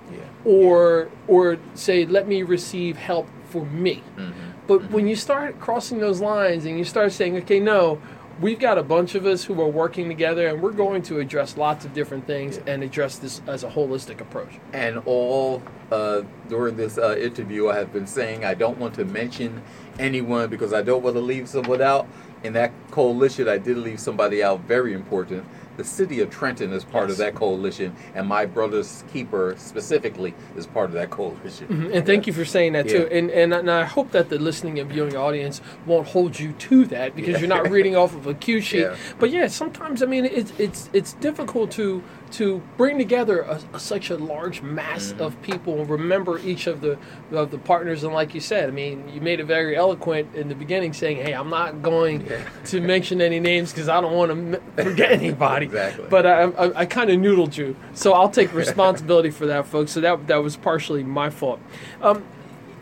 or or say let me receive help for me mm-hmm. but mm-hmm. when you start crossing those lines and you start saying okay no we've got a bunch of us who are working together and we're going to address lots of different things yeah. and address this as a holistic approach and all uh, during this uh, interview i have been saying i don't want to mention anyone because i don't want to leave someone out in that coalition i did leave somebody out very important the city of Trenton is part yes. of that coalition, and my brother's keeper specifically is part of that coalition. Mm-hmm. And thank you for saying that too. Yeah. And, and and I hope that the listening and viewing audience won't hold you to that because yeah. you're not reading off of a cue sheet. Yeah. But yeah, sometimes I mean it's it's it's difficult to to bring together a, a- such a large mass Mm-hmm. of people and remember each of the of the partners. And like you said, I mean, you made it very eloquent in the beginning, saying, "Hey, I'm not going Yeah. to mention any names because I don't want to m- forget anybody." Exactly. But I, I, I kind of noodled you, so I'll take responsibility for that, folks. So that that was partially my fault. Um,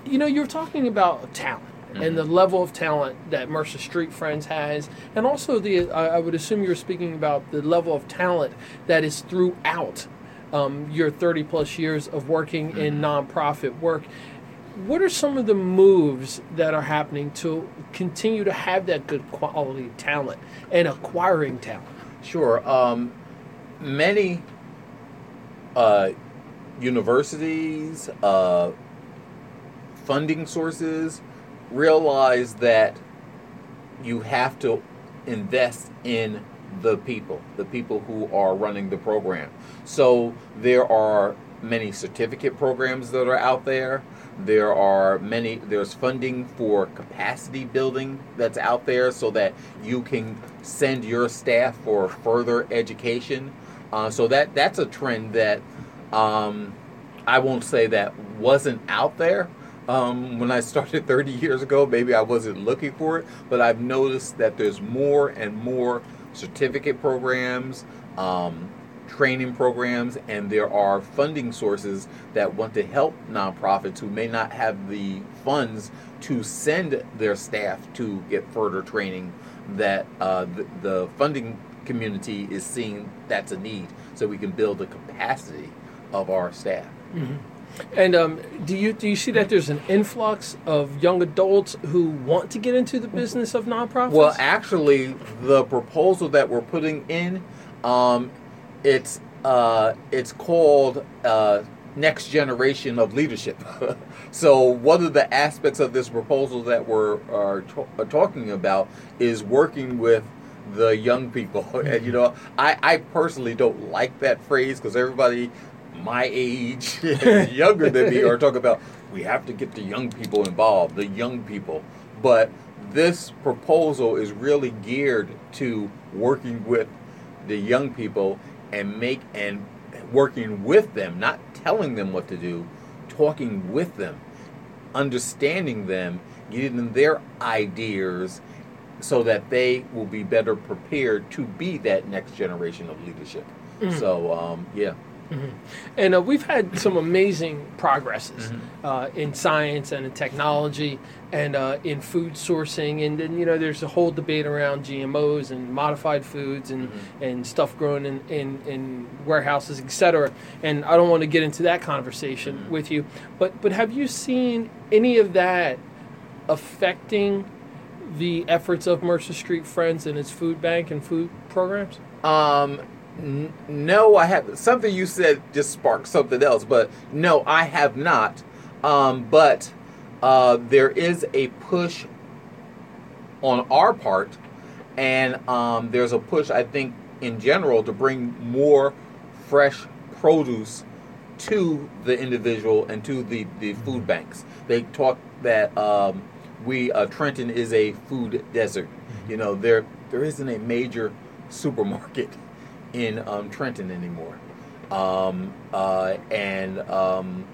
you know, you're talking about talent and the level of talent that Mercer Street Friends has, and also the I, I would assume you're speaking about the level of talent that is throughout um, your 30 plus years of working in nonprofit work. What are some of the moves that are happening to continue to have that good quality talent and acquiring talent? Sure. Um, many uh, universities, uh, funding sources realize that you have to invest in the people, the people who are running the program. So there are many certificate programs that are out there. There are many, there's funding for capacity building that's out there so that you can send your staff for further education. Uh, so that that's a trend that um, I won't say that wasn't out there um, when I started 30 years ago. Maybe I wasn't looking for it, but I've noticed that there's more and more certificate programs, um, training programs, and there are funding sources that want to help nonprofits who may not have the funds to send their staff to get further training. That uh, the, the funding community is seeing that's a need, so we can build the capacity of our staff. And um, do you do you see that there's an influx of young adults who want to get into the business of nonprofits? Well, actually, the proposal that we're putting in, um, it's uh, it's called uh, next generation of leadership. so one of the aspects of this proposal that we're are are talking about is working with the young people. and you know, I, I personally don't like that phrase because everybody my age, younger than me, are talking about we have to get the young people involved, the young people. But this proposal is really geared to working with the young people and make and working with them, not telling them what to do, talking with them, understanding them, giving them their ideas so that they will be better prepared to be that next generation of leadership. So, um, yeah. And uh, we've had some amazing progresses uh, in science and in technology and uh, in food sourcing. And then, you know, there's a whole debate around GMOs and modified foods and, and stuff grown in, in, in warehouses, et cetera. And I don't want to get into that conversation with you. But, but have you seen any of that affecting the efforts of Mercer Street Friends and its food bank and food programs? Um, n- no, I have something you said just sparked something else, but no, I have not. Um, but uh, there is a push on our part, and um, there's a push, I think, in general, to bring more fresh produce to the individual and to the, the food banks. They talk that um, we uh, Trenton is a food desert. You know, there there isn't a major supermarket in um, Trenton anymore, um, uh, and um,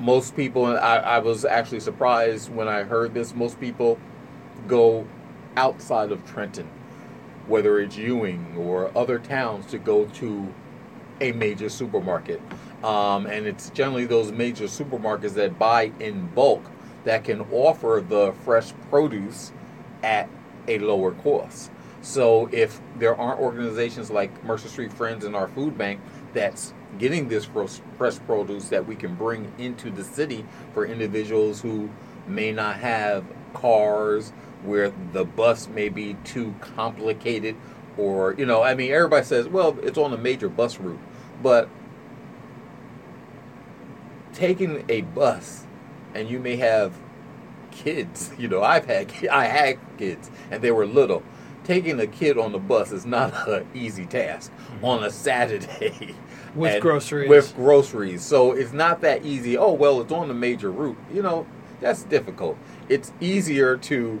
most people. I, I was actually surprised when I heard this. Most people go outside of Trenton, whether it's Ewing or other towns, to go to a major supermarket. Um, and it's generally those major supermarkets that buy in bulk that can offer the fresh produce at a lower cost. So if there aren't organizations like Mercer Street Friends and our food bank that's getting this fresh produce that we can bring into the city for individuals who may not have cars, where the bus may be too complicated, or you know, I mean, everybody says, well, it's on a major bus route, but taking a bus and you may have kids you know i've had i had kids and they were little taking a kid on the bus is not an easy task on a saturday With groceries. with groceries so it's not that easy oh well it's on the major route you know that's difficult it's easier to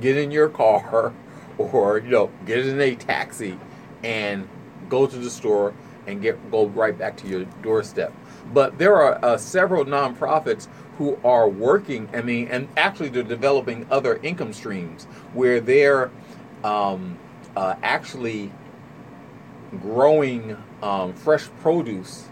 get in your car or you know get in a taxi and go to the store and get go right back to your doorstep. But there are uh, several nonprofits who are working. I mean, and actually they're developing other income streams where they're um, uh, actually growing um, fresh produce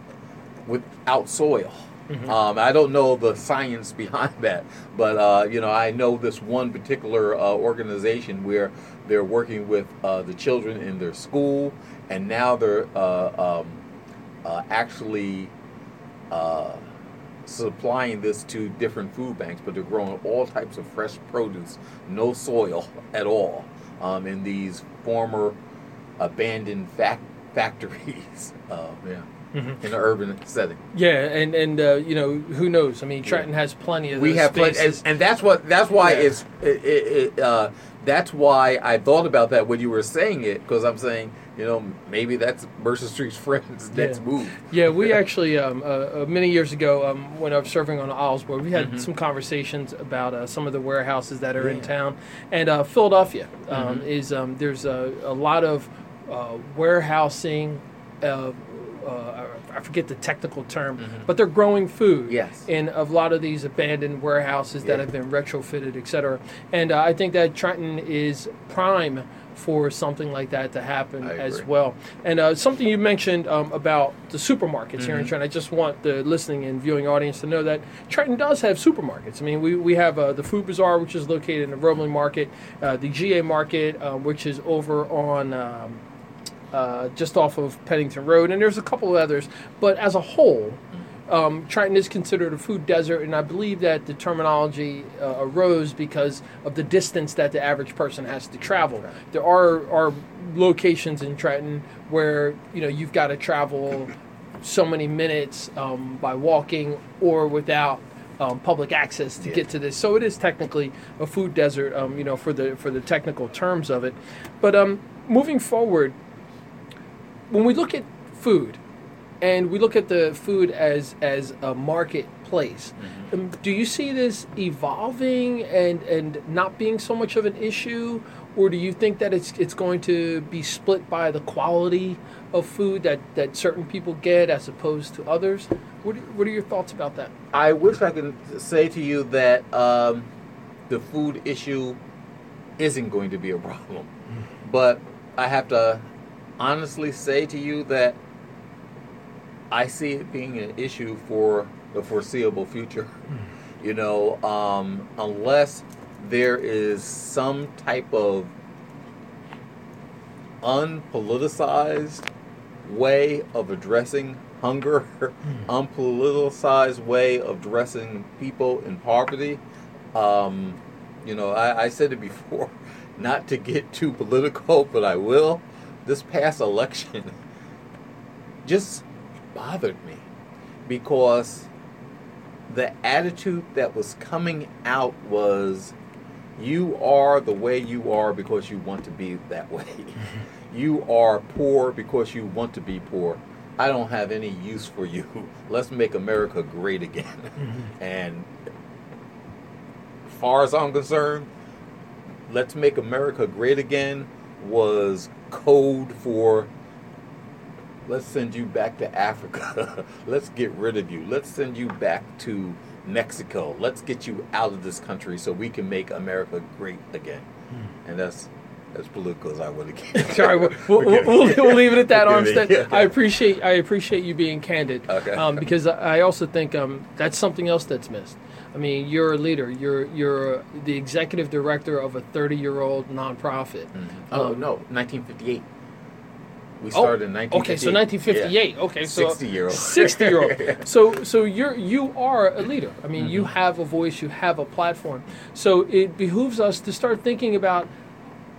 without soil. Mhm. Um, I don't know the science behind that, but uh, you know, I know this one particular uh, organization where they're working with uh, the children in their school, and now they're uh, um, uh, actually uh, supplying this to different food banks. But they're growing all types of fresh produce, no soil at all, um, in these former abandoned fac- factories. Uh, yeah, Mhm. in an urban setting. Yeah, and and uh, you know who knows? I mean, Trenton has plenty of we have plenty, and, and that's what that's why Yeah. it's it, it, it, uh, that's why I thought about that when you were saying it because I'm saying you know maybe that's Mercer Street's friends next Yeah. move. Yeah, we actually um, uh, uh, many years ago um, when I was serving on the Isles board, we had Mhm. some conversations about uh, some of the warehouses that are in town, and uh, Philadelphia um, Mhm. is um, there's a, a lot of uh, warehousing. Uh, uh, I forget the technical term, Mhm. but they're growing food Yes. in a lot of these abandoned warehouses that Yeah. have been retrofitted, et cetera. And uh, I think that Trenton is prime for something like that to happen as well. And uh, something you mentioned um, about the supermarkets here in Mhm. Trenton, I just want the listening and viewing audience to know that Trenton does have supermarkets. I mean, we, we have uh, the Food Bazaar, which is located in the Roebling Market, uh, the GA Market, uh, which is over on. Um, uh, just off of Pennington Road, and there's a couple of others. But as a whole, um, Trenton is considered a food desert, and I believe that the terminology uh, arose because of the distance that the average person has to travel. There are are locations in Trenton where you know you've got to travel so many minutes um, by walking or without. Um, public access to Yeah. get to this, so it is technically a food desert. Um, you know, for the for the technical terms of it, but um, moving forward, when we look at food and we look at the food as as a marketplace. Um, do you see this evolving and and not being so much of an issue? Or do you think that it's it's going to be split by the quality of food that that certain people get as opposed to others? What are, what are your thoughts about that? I wish I could say to you that um, the food issue isn't going to be a problem, but I have to honestly say to you that I see it being an issue for the foreseeable future. You know, um, unless there is some type of unpoliticized way of addressing hunger, unpoliticized way of addressing people in poverty. Um, you know, I, I said it before, not to get too political, but I will. This past election just bothered me because the attitude that was coming out was you are the way you are because you want to be that way. you are poor because you want to be poor. I don't have any use for you. Let's make America great again. And as far as I'm concerned, let's make America great again was code for let's send you back to Africa. let's get rid of you. Let's send you back to Mexico. Let's get you out of this country so we can make America great again. And that's as political as I want to get. Sorry, we'll, we'll, we'll, we'll leave it at that, Forgive me. Armstead. I appreciate I appreciate you being candid, Okay. um, because I also think um, that's something else that's missed. I mean, you're a leader. You're you're the executive director of a 30 year old nonprofit. Oh Um, no, 1958. We started in 1958. Okay, so 1958. Okay, so 60 year old. 60 year old. So so you're you are a leader. I mean, you Mm-hmm. have a voice, you have a platform. So it behooves us to start thinking about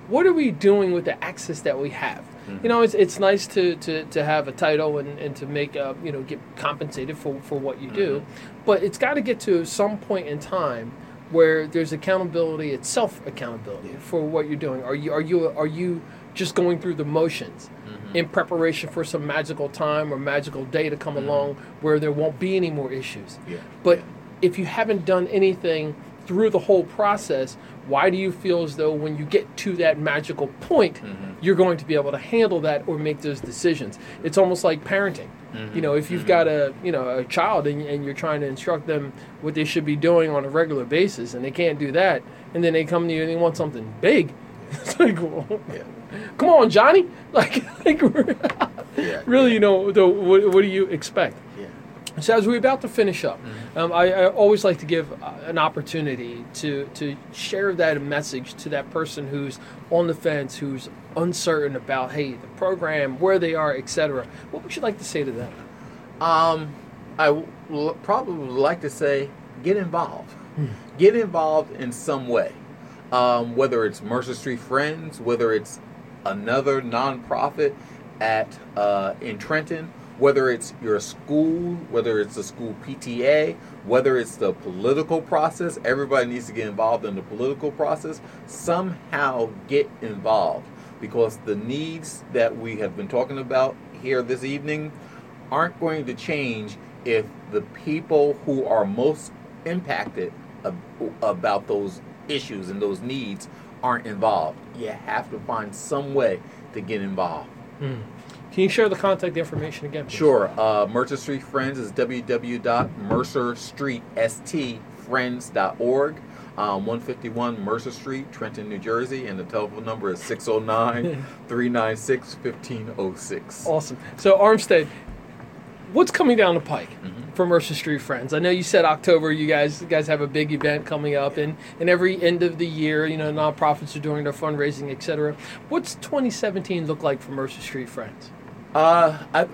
what are we doing with the access that we have. You know, it's, it's nice to, to, to have a title and, and to make uh, you know get compensated for, for what you do, but it's got to get to some point in time where there's accountability, it's self accountability for what you're doing. Are you are you are you just going through the motions in preparation for some magical time or magical day to come mm-hmm. along where there won't be any more issues? Yeah. But yeah. if you haven't done anything through the whole process, why do you feel as though when you get to that magical point, mm-hmm. you're going to be able to handle that or make those decisions? Mm-hmm. It's almost like parenting. You know, if you've got a you know a child and, and you're trying to instruct them what they should be doing on a regular basis, and they can't do that, and then they come to you and they want something big, it's like, well, Yeah. Come on, Johnny, like, like Yeah. really, you know, the, what, what do you expect? Yeah. So as we're about to finish up, um, I, I always like to give uh, an opportunity to to share that message to that person who's on the fence, who's uncertain about hey the program, where they are, etc. What would you like to say to them? Um, I w- l- probably would like to say get involved. Get involved in some way. Um, whether it's Mercer Street Friends, whether it's another nonprofit at uh, in Trenton, whether it's your school, whether it's the school PTA, whether it's the political process. Everybody needs to get involved in the political process. Somehow get involved because the needs that we have been talking about here this evening aren't going to change if the people who are most impacted ab- about those issues and those needs aren't involved. You have to find some way to get involved. Can you share the contact information again? please? Sure. Uh, Mercer Street Friends is www.mercerstreetstfriends.org. Um, 151 Mercer Street, Trenton, New Jersey, and the telephone number is 609 396 1506. Awesome. So Armstead, what's coming down the pike Mm-hmm. For Mercer Street Friends? I know you said October. You guys, you guys have a big event coming up, and and every end of the year, you know, nonprofits are doing their fundraising, etc. What's 2017 look like for Mercer Street Friends? Uh, I,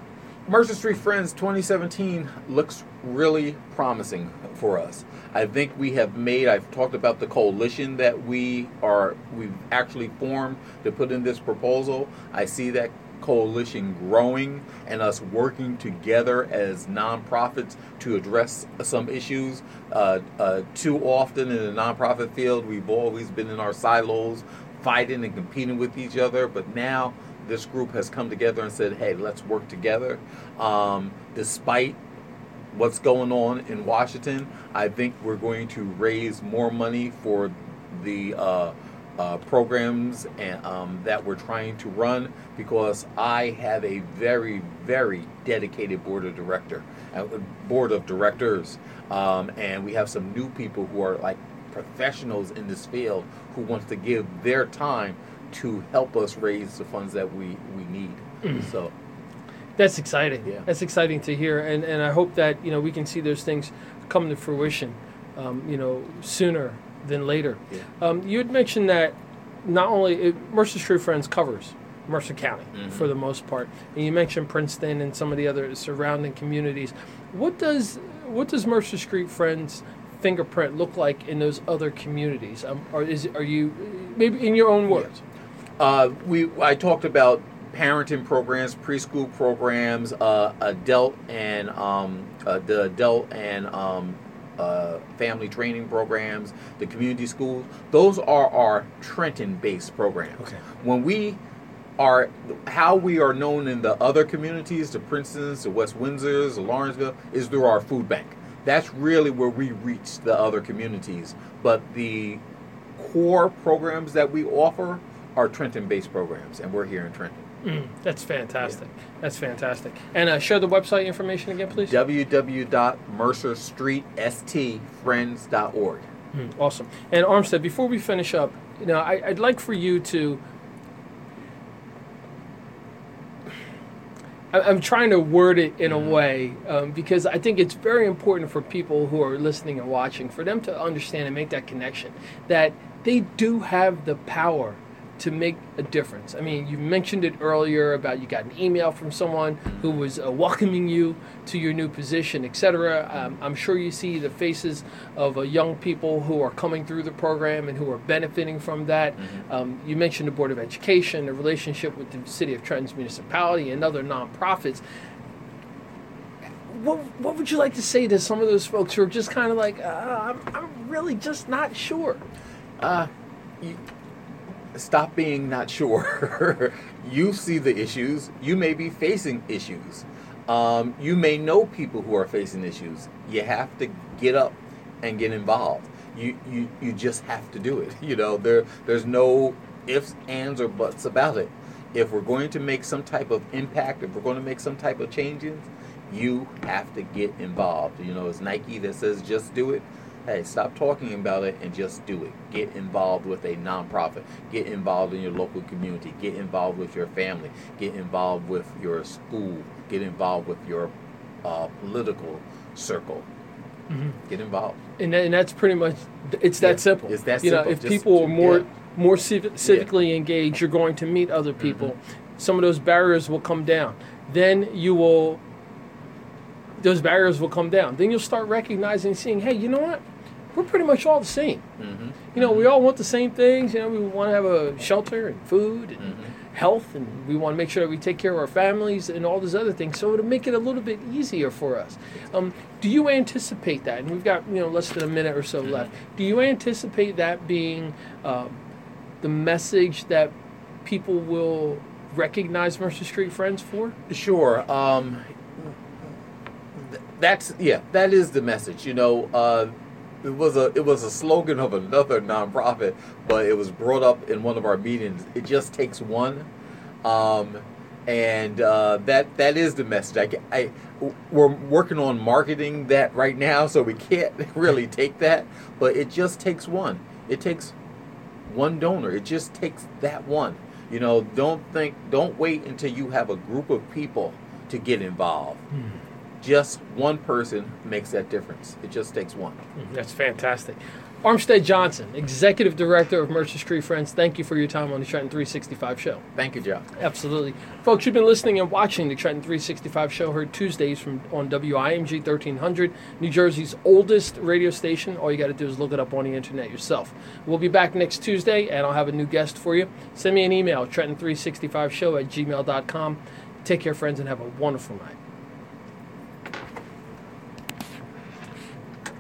Mercer Street Friends 2017 looks really promising for us. I think we have made. I've talked about the coalition that we are. We've actually formed to put in this proposal. I see that coalition growing and us working together as nonprofits to address some issues. Uh, uh, too often in the nonprofit field, we've always been in our silos, fighting and competing with each other. But now this group has come together and said, "Hey, let's work together." Um, despite what's going on in Washington, I think we're going to raise more money for the uh, uh, programs and, um, that we're trying to run because I have a very, very dedicated board of director, uh, board of directors, um, and we have some new people who are like professionals in this field who wants to give their time to help us raise the funds that we we need. So That's exciting. Yeah. That's exciting to hear, and and I hope that you know we can see those things come to fruition, um, you know, sooner than later. Yeah. Um, you had mentioned that not only it, Mercer Street Friends covers Mercer County Mhm. for the most part, and you mentioned Princeton and some of the other surrounding communities. What does what does Mercer Street Friends fingerprint look like in those other communities? Um, or is are you maybe in your own words? Uh, we I talked about parenting programs, preschool programs, uh, adult and um, uh, the adult and um, uh, family training programs, the community schools. Those are our Trenton-based programs. Okay. When we are how we are known in the other communities, the Princetons, the West Windsors, the Lawrenceville, is through our food bank. That's really where we reach the other communities. But the core programs that we offer are Trenton-based programs, and we're here in Trenton. Mm, that's fantastic. That's fantastic. And uh, share the website information again, please. www.mercerstreetstfriends.org. Mm, awesome. And Armstead, before we finish up, you know, I, I'd like for you to. I- I'm trying to word it in a way um, because I think it's very important for people who are listening and watching for them to understand and make that connection that they do have the power to make a difference. I mean, you mentioned it earlier about you got an email from someone who was uh, welcoming you to your new position, etc. Um, I'm sure you see the faces of uh, young people who are coming through the program and who are benefiting from that. Um, you mentioned the Board of Education, the relationship with the City of Trenton's municipality, and other nonprofits. What, what would you like to say to some of those folks who are just kind of like, uh, I'm, I'm really just not sure? Uh, you, stop being not sure. you see the issues. You may be facing issues. Um, you may know people who are facing issues. You have to get up and get involved. you you you just have to do it. You know, there there's no ifs, ands, or buts about it. If we're going to make some type of impact, if we're going to make some type of changes, you have to get involved. You know, it's Nike that says just do it. Hey, stop talking about it and just do it. Get involved with a nonprofit. Get involved in your local community. Get involved with your family. Get involved with your school. Get involved with your uh, political circle. Get involved. and, that, and that's pretty much it's that Yeah, simple. it's that you simple. know, if Just people are more yeah. more civ- civically engaged, you're going to meet other people. Mm-hmm. Some of those barriers will come down. Then you will those barriers will come down. Then you'll start recognizing, seeing, hey, you know what? We're pretty much all the same. Mm-hmm. You know, we all want the same things. You know, we want to have a shelter and food and Mm-hmm. health, and we want to make sure that we take care of our families and all those other things. So it'll make it a little bit easier for us. Um, do you anticipate that? And we've got you know less than a minute or so left. Do you anticipate that being um, the message that people will recognize Mercer Street Friends for? Sure. Um, that's yeah. That is the message. You know, uh, it was a it was a slogan of another nonprofit, but it was brought up in one of our meetings. It just takes one, um, and uh, that that is the message. I, I we're working on marketing that right now, so we can't really take that. But it just takes one. It takes one donor. It just takes that one. You know, don't think, don't wait until you have a group of people to get involved. Just one person makes that difference. It just takes one. Mm-hmm. That's fantastic. Armstead Johnson, Executive Director of Mercer Street Friends, thank you for your time on the Trenton 365 show. Thank you, Joe. Absolutely. Folks, you've been listening and watching the Trenton 365 show, heard Tuesdays from on WIMG 1300, New Jersey's oldest radio station. All you got to do is look it up on the internet yourself. We'll be back next Tuesday, and I'll have a new guest for you. Send me an email, Trenton365show at gmail.com. Take care, friends, and have a wonderful night.